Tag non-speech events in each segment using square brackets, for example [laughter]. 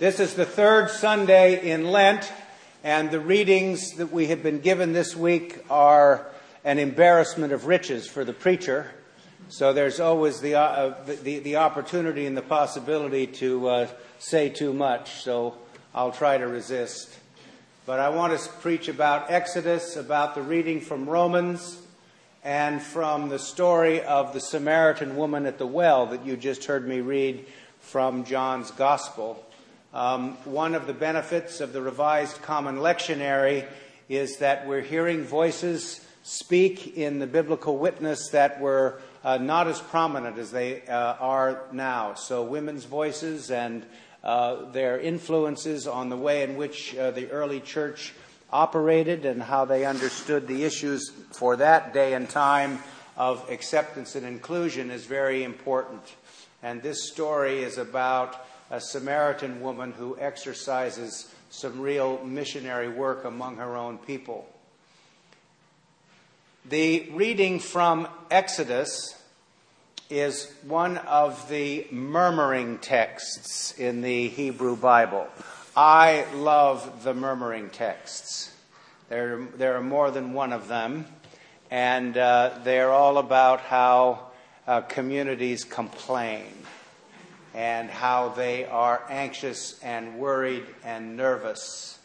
This is the third Sunday in Lent, and the readings that we have been given this week are an embarrassment of riches for the preacher. So there's always the, uh, the, the, opportunity and the possibility to uh, say too much, so I'll try to resist. But I want to preach about Exodus, about the reading from Romans, and from the story of the Samaritan woman at the well that you just heard me read from John's Gospel. Um, one of the benefits of the Revised Common Lectionary is that we're hearing voices speak in the biblical witness that were uh, not as prominent as they uh, are now. So, women's voices and uh, their influences on the way in which uh, the early church operated and how they understood the issues for that day and time of acceptance and inclusion is very important. And this story is about a Samaritan woman who exercises some real missionary work among her own people. The reading from Exodus is one of the murmuring texts in the Hebrew Bible. I love the murmuring texts. There, there are more than one of them, and uh, they're all about how uh, communities complain and how they are anxious and worried and nervous.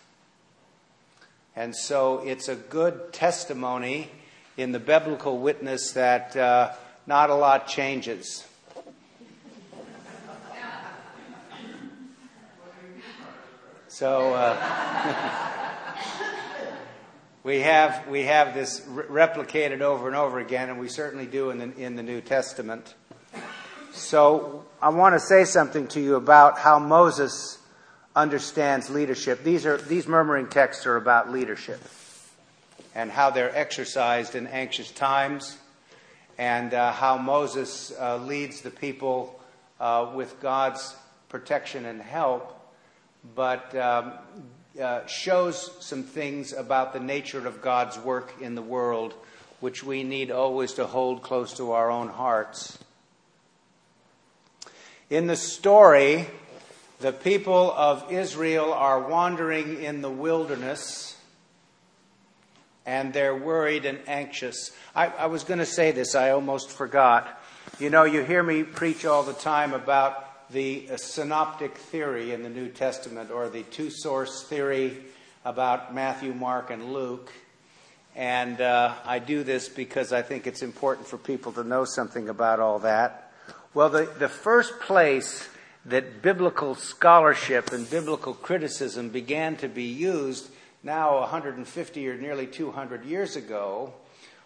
And so it's a good testimony in the biblical witness that uh, not a lot changes. So uh, [laughs] we have we have this replicated over and over again, and we certainly do in the in the New Testament. So I want to say something to you about how Moses understands leadership. These, are, these murmuring texts are about leadership and how they're exercised in anxious times and uh, how Moses uh, leads the people uh, with God's protection and help, but um, uh, shows some things about the nature of God's work in the world, which we need always to hold close to our own hearts. In the story, the people of Israel are wandering in the wilderness and they're worried and anxious. I, I was going to say this, I almost forgot. You know, you hear me preach all the time about the uh, synoptic theory in the New Testament or the two source theory about Matthew, Mark, and Luke. And uh, I do this because I think it's important for people to know something about all that. Well, the, the first place that biblical scholarship and biblical criticism began to be used now 150 or nearly 200 years ago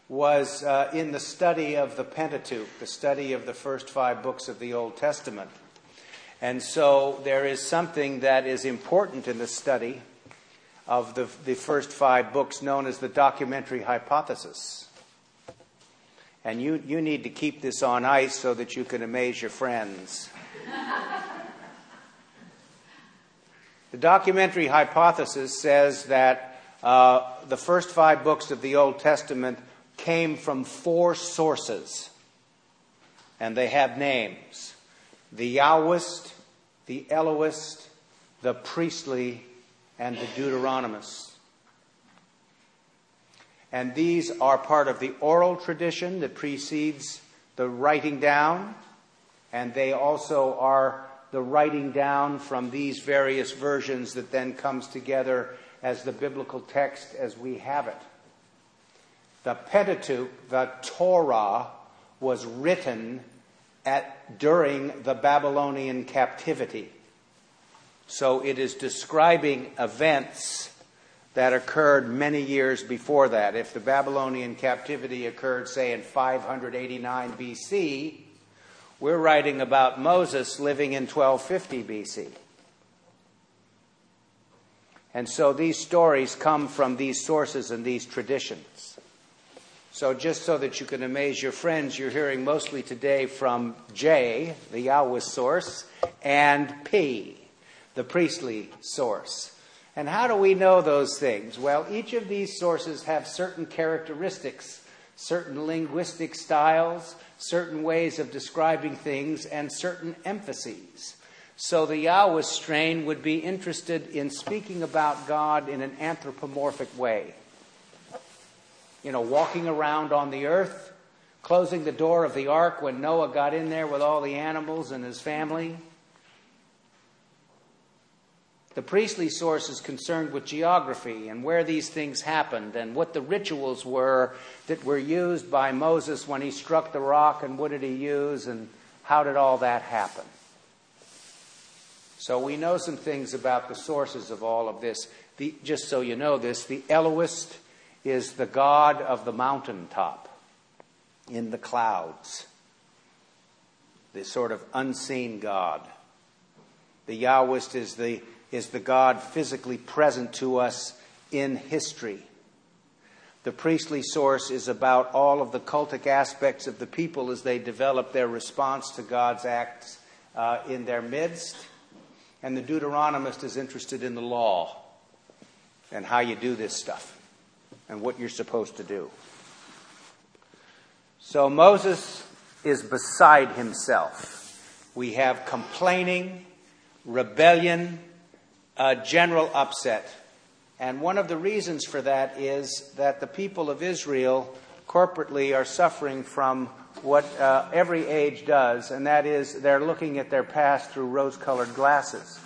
was uh, in the study of the Pentateuch, the study of the first five books of the Old Testament. And so there is something that is important in the study of the, the first five books known as the documentary hypothesis. And you, you need to keep this on ice so that you can amaze your friends. [laughs] the documentary hypothesis says that uh, the first five books of the Old Testament came from four sources, and they have names the Yahwist, the Elohist, the Priestly, and the Deuteronomist. And these are part of the oral tradition that precedes the writing down, and they also are the writing down from these various versions that then comes together as the biblical text as we have it. The Pentateuch, the Torah, was written at, during the Babylonian captivity. So it is describing events that occurred many years before that. If the Babylonian captivity occurred, say, in 589 BC, we're writing about Moses living in 1250 BC. And so these stories come from these sources and these traditions. So, just so that you can amaze your friends, you're hearing mostly today from J, the Yahweh source, and P, the priestly source. And how do we know those things? Well, each of these sources have certain characteristics, certain linguistic styles, certain ways of describing things, and certain emphases. So the Yahweh strain would be interested in speaking about God in an anthropomorphic way. You know, walking around on the earth, closing the door of the ark when Noah got in there with all the animals and his family. The priestly source is concerned with geography and where these things happened and what the rituals were that were used by Moses when he struck the rock and what did he use and how did all that happen. So we know some things about the sources of all of this. The, just so you know this, the Elohist is the god of the mountaintop in the clouds, the sort of unseen god. The Yahwist is the, is the God physically present to us in history. The priestly source is about all of the cultic aspects of the people as they develop their response to God's acts uh, in their midst. And the Deuteronomist is interested in the law and how you do this stuff and what you're supposed to do. So Moses is beside himself. We have complaining, rebellion, a general upset. And one of the reasons for that is that the people of Israel corporately are suffering from what uh, every age does, and that is they're looking at their past through rose colored glasses.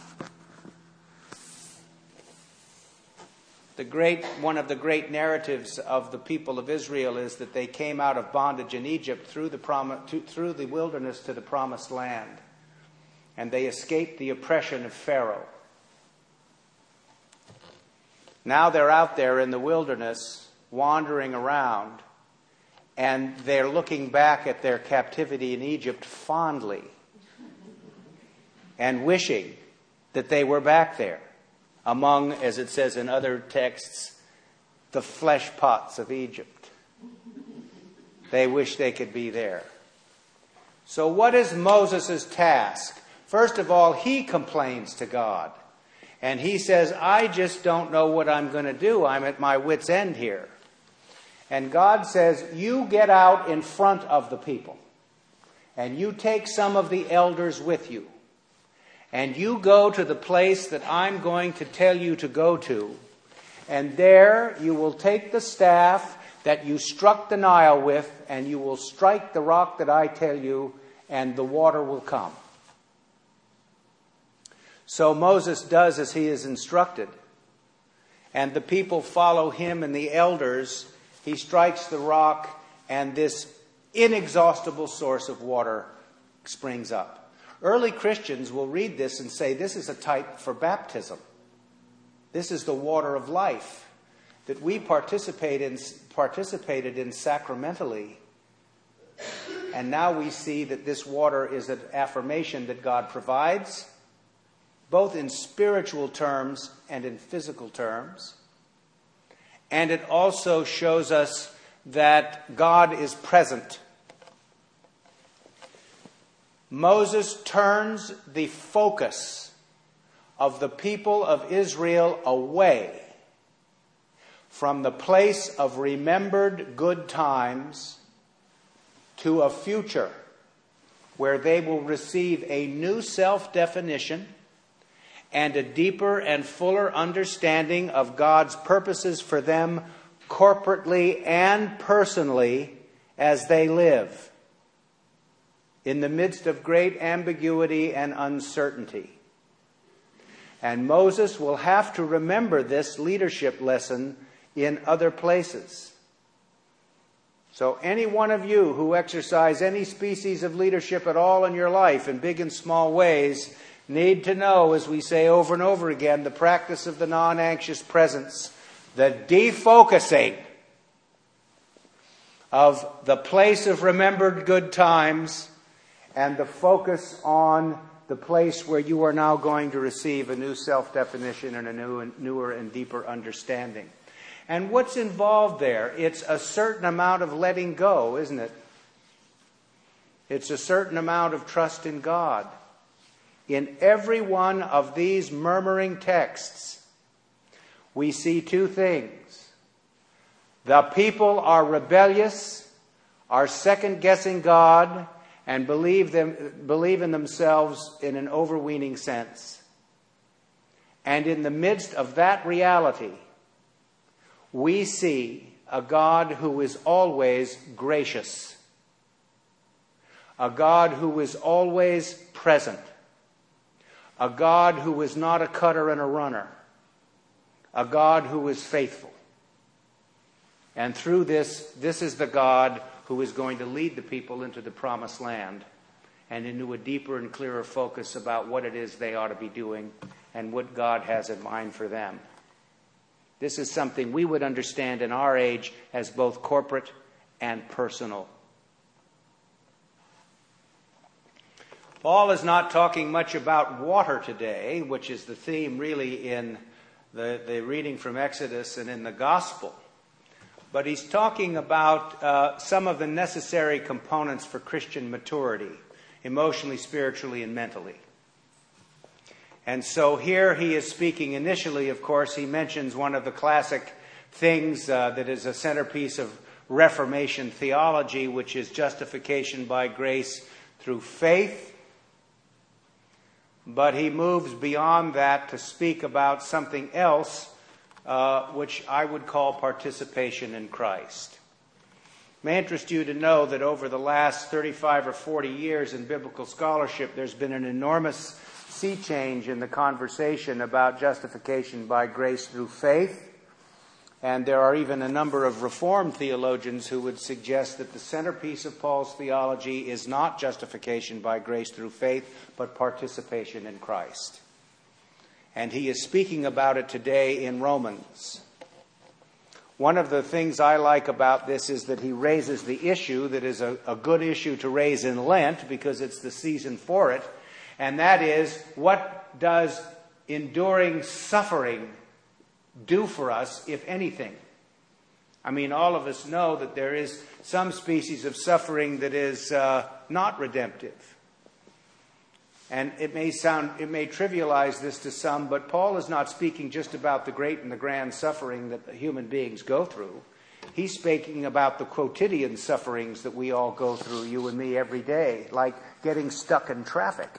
The great, one of the great narratives of the people of Israel is that they came out of bondage in Egypt through the, prom- to, through the wilderness to the promised land, and they escaped the oppression of Pharaoh. Now they're out there in the wilderness, wandering around, and they're looking back at their captivity in Egypt fondly and wishing that they were back there among, as it says in other texts, the flesh pots of Egypt. They wish they could be there. So, what is Moses' task? First of all, he complains to God. And he says, I just don't know what I'm going to do. I'm at my wits' end here. And God says, You get out in front of the people, and you take some of the elders with you, and you go to the place that I'm going to tell you to go to, and there you will take the staff that you struck the Nile with, and you will strike the rock that I tell you, and the water will come. So Moses does as he is instructed, and the people follow him and the elders he strikes the rock, and this inexhaustible source of water springs up. Early Christians will read this and say this is a type for baptism. This is the water of life that we participate in, participated in sacramentally. And now we see that this water is an affirmation that God provides, both in spiritual terms and in physical terms and it also shows us that God is present. Moses turns the focus of the people of Israel away from the place of remembered good times to a future where they will receive a new self definition and a deeper and fuller understanding of God's purposes for them corporately and personally as they live in the midst of great ambiguity and uncertainty. And Moses will have to remember this leadership lesson in other places. So, any one of you who exercise any species of leadership at all in your life, in big and small ways, need to know, as we say over and over again, the practice of the non anxious presence, the defocusing of the place of remembered good times, and the focus on the place where you are now going to receive a new self definition and a new and newer and deeper understanding. And what's involved there? It's a certain amount of letting go, isn't it? It's a certain amount of trust in God in every one of these murmuring texts, we see two things. The people are rebellious, are second guessing God, and believe, them, believe in themselves in an overweening sense. And in the midst of that reality, we see a God who is always gracious, a God who is always present, a God who is not a cutter and a runner, a God who is faithful. And through this, this is the God who is going to lead the people into the promised land and into a deeper and clearer focus about what it is they ought to be doing and what God has in mind for them. This is something we would understand in our age as both corporate and personal. Paul is not talking much about water today, which is the theme really in the, the reading from Exodus and in the gospel but he's talking about uh, some of the necessary components for Christian maturity, emotionally, spiritually, and mentally. And so here he is speaking initially, of course, he mentions one of the classic things uh, that is a centerpiece of Reformation theology, which is justification by grace through faith. But he moves beyond that to speak about something else uh, which I would call participation in Christ. May interest you to know that over the last 35 or 40 years in biblical scholarship, there's been an enormous sea change in the conversation about justification by grace through faith. And there are even a number of Reformed theologians who would suggest that the centerpiece of Paul's theology is not justification by grace through faith, but participation in Christ. And he is speaking about it today in Romans. One of the things I like about this is that he raises the issue that is a, a, good issue to raise in Lent because it's the season for it, and that is what does enduring suffering do for us, if anything? I mean, all of us know that there is some species of suffering that is uh, not redemptive. And it may sound, it may trivialize this to some, but Paul is not speaking just about the great and the grand suffering that human beings go through. He's speaking about the quotidian sufferings that we all go through, you and me, every day, like getting stuck in traffic.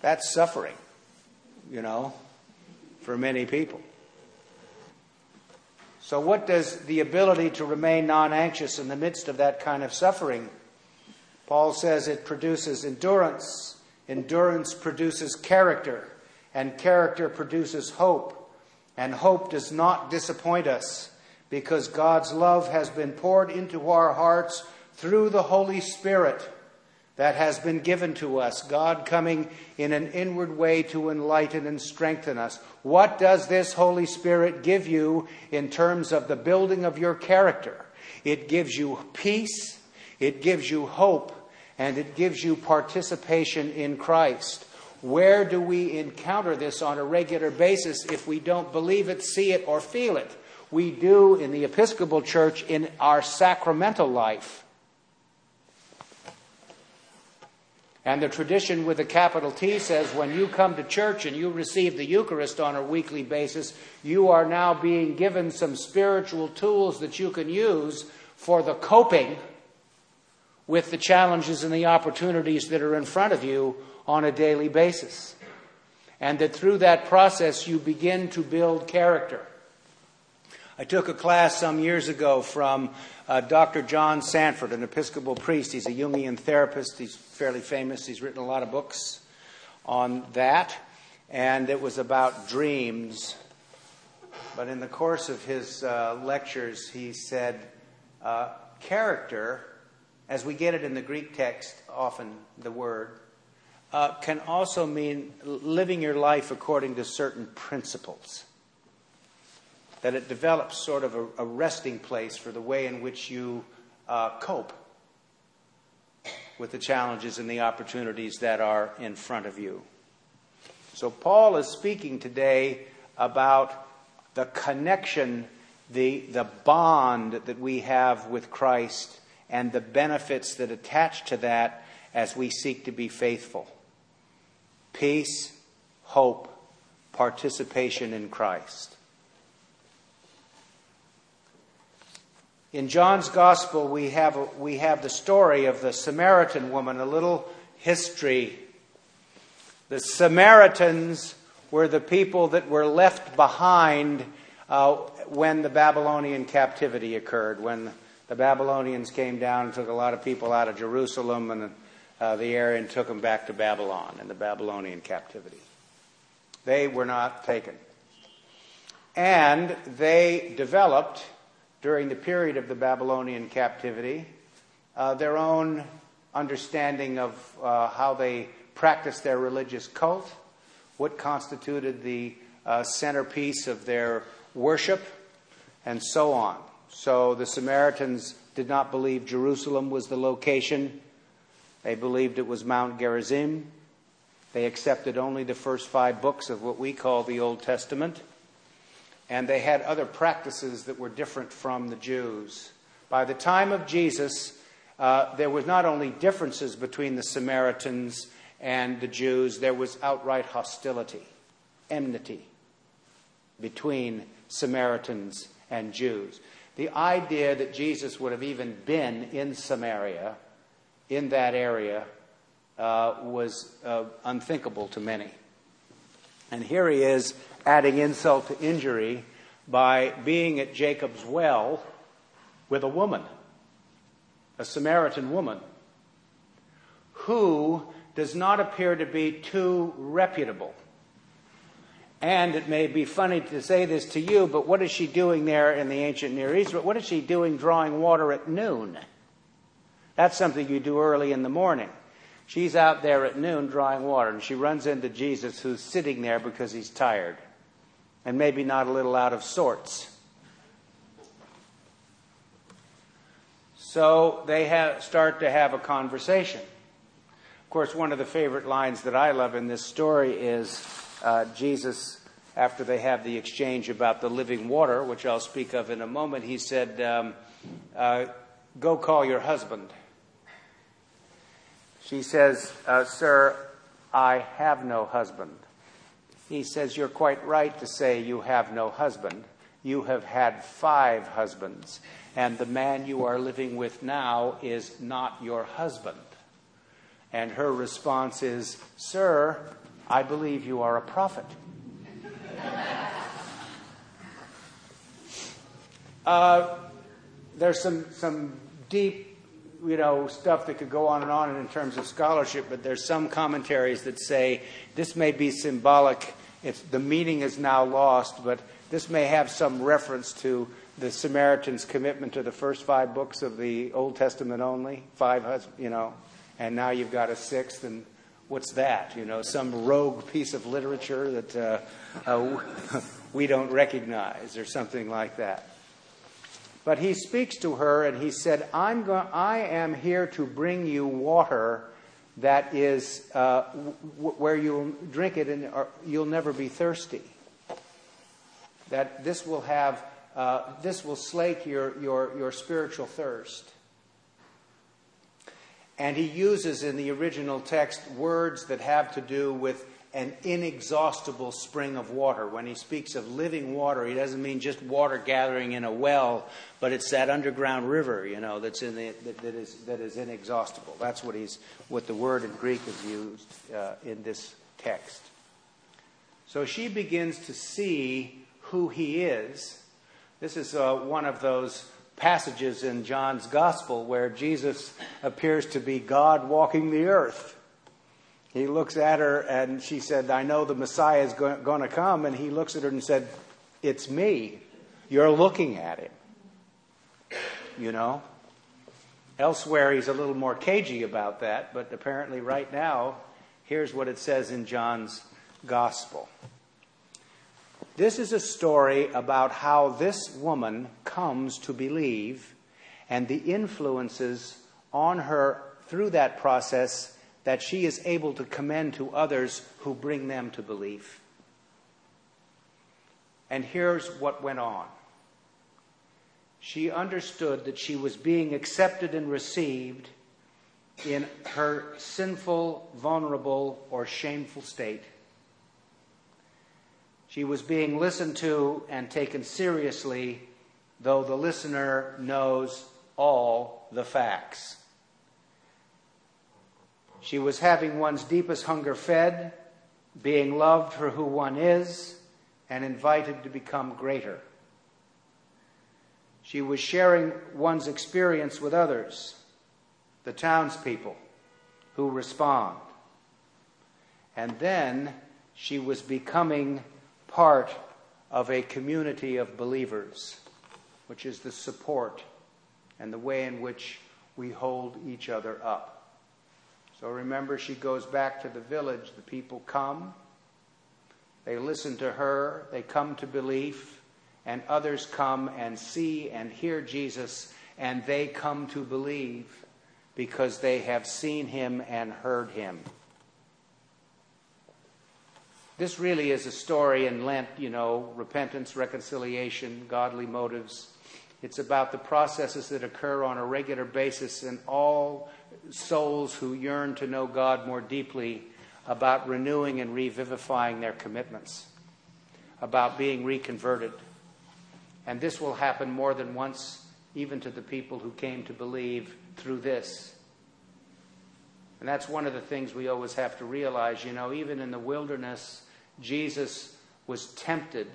That's suffering, you know, for many people. So, what does the ability to remain non anxious in the midst of that kind of suffering Paul says it produces endurance, endurance produces character, and character produces hope. And hope does not disappoint us because God's love has been poured into our hearts through the Holy Spirit that has been given to us, God coming in an inward way to enlighten and strengthen us. What does this Holy Spirit give you in terms of the building of your character? It gives you peace, it gives you hope, and it gives you participation in Christ. Where do we encounter this on a regular basis if we don't believe it, see it, or feel it? We do in the Episcopal Church in our sacramental life. And the tradition with a capital T says when you come to church and you receive the Eucharist on a weekly basis, you are now being given some spiritual tools that you can use for the coping with the challenges and the opportunities that are in front of you on a daily basis. And that through that process, you begin to build character. I took a class some years ago from uh, Dr. John Sanford, an Episcopal priest. He's a Jungian therapist. He's fairly famous. He's written a lot of books on that. And it was about dreams. But in the course of his uh, lectures, he said, uh, character as we get it in the Greek text, often the word, uh, can also mean living your life according to certain principles. That it develops sort of a, a resting place for the way in which you uh, cope with the challenges and the opportunities that are in front of you. So, Paul is speaking today about the connection, the, the bond that we have with Christ and the benefits that attach to that as we seek to be faithful peace, hope, participation in Christ. In John's Gospel, we have, we have the story of the Samaritan woman, a little history. The Samaritans were the people that were left behind uh, when the Babylonian captivity occurred, when the Babylonians came down and took a lot of people out of Jerusalem and uh, the area and took them back to Babylon in the Babylonian captivity. They were not taken. And they developed during the period of the Babylonian captivity uh, their own understanding of uh, how they practiced their religious cult, what constituted the uh, centerpiece of their worship, and so on. So the Samaritans did not believe Jerusalem was the location. They believed it was Mount Gerizim. They accepted only the first five books of what we call the Old Testament and they had other practices that were different from the Jews. By the time of Jesus, uh, there was not only differences between the Samaritans and the Jews, there was outright hostility, enmity between Samaritans and Jews. The idea that Jesus would have even been in Samaria, in that area, uh, was uh, unthinkable to many. And here he is adding insult to injury by being at Jacob's well with a woman, a Samaritan woman, who does not appear to be too reputable. And it may be funny to say this to you, but what is she doing there in the ancient Near East? What is she doing drawing water at noon? That's something you do early in the morning. She's out there at noon drawing water, and she runs into Jesus, who's sitting there because he's tired and maybe not a little out of sorts. So they have, start to have a conversation. Of course, one of the favorite lines that I love in this story is uh, Jesus, after they have the exchange about the living water, which I'll speak of in a moment, he said, um, uh, Go call your husband. She says, uh, Sir, I have no husband. He says, You're quite right to say you have no husband. You have had five husbands, and the man you are living with now is not your husband. And her response is, Sir, I believe you are a prophet. [laughs] uh, there's some, some deep you know, stuff that could go on and on in terms of scholarship, but there's some commentaries that say this may be symbolic it's, the meaning is now lost, but this may have some reference to the Samaritan's commitment to the first five books of the Old Testament only, five, you know, and now you've got a sixth, and what's that? You know, some rogue piece of literature that uh, uh, [laughs] we don't recognize, or something like that. But he speaks to her, and he said, I'm go- I am here to bring you water that is uh, w- where you'll drink it and you'll never be thirsty. That this will have, uh, this will slake your, your, your spiritual thirst. And he uses in the original text words that have to do with an inexhaustible spring of water. When he speaks of living water, he doesn't mean just water gathering in a well, but it's that underground river, you know, that's in the, that, that is that is inexhaustible. That's what he's what the word in Greek is used uh, in this text. So she begins to see who he is. This is uh, one of those passages in John's gospel where Jesus appears to be God walking the earth. He looks at her and she said, I know the Messiah is going to come. And he looks at her and said, It's me. You're looking at him. You know? Elsewhere, he's a little more cagey about that, but apparently, right now, here's what it says in John's Gospel. This is a story about how this woman comes to believe and the influences on her through that process that she is able to commend to others who bring them to belief. And here's what went on. She understood that she was being accepted and received in her sinful, vulnerable, or shameful state. She was being listened to and taken seriously though the listener knows all the facts. She was having one's deepest hunger fed, being loved for who one is, and invited to become greater. She was sharing one's experience with others, the townspeople who respond. And then she was becoming part of a community of believers, which is the support and the way in which we hold each other up. So remember, she goes back to the village. The people come, they listen to her, they come to belief, and others come and see and hear Jesus, and they come to believe because they have seen him and heard him. This really is a story in Lent, you know, repentance, reconciliation, godly motives. It's about the processes that occur on a regular basis in all souls who yearn to know God more deeply, about renewing and revivifying their commitments, about being reconverted. And this will happen more than once, even to the people who came to believe through this. And that's one of the things we always have to realize. You know, even in the wilderness, Jesus was tempted.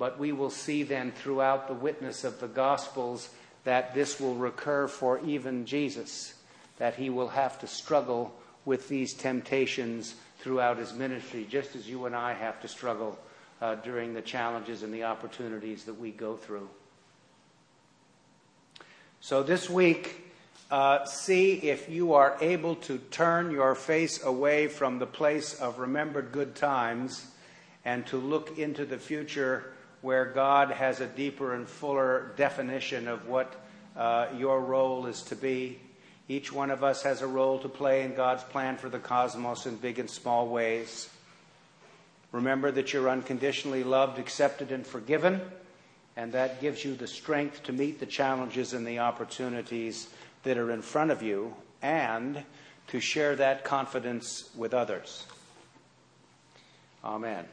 But we will see then throughout the witness of the Gospels that this will recur for even Jesus, that he will have to struggle with these temptations throughout his ministry, just as you and I have to struggle uh, during the challenges and the opportunities that we go through. So this week, uh, see if you are able to turn your face away from the place of remembered good times and to look into the future where God has a deeper and fuller definition of what uh, your role is to be. Each one of us has a role to play in God's plan for the cosmos in big and small ways. Remember that you're unconditionally loved, accepted, and forgiven, and that gives you the strength to meet the challenges and the opportunities that are in front of you and to share that confidence with others. Amen.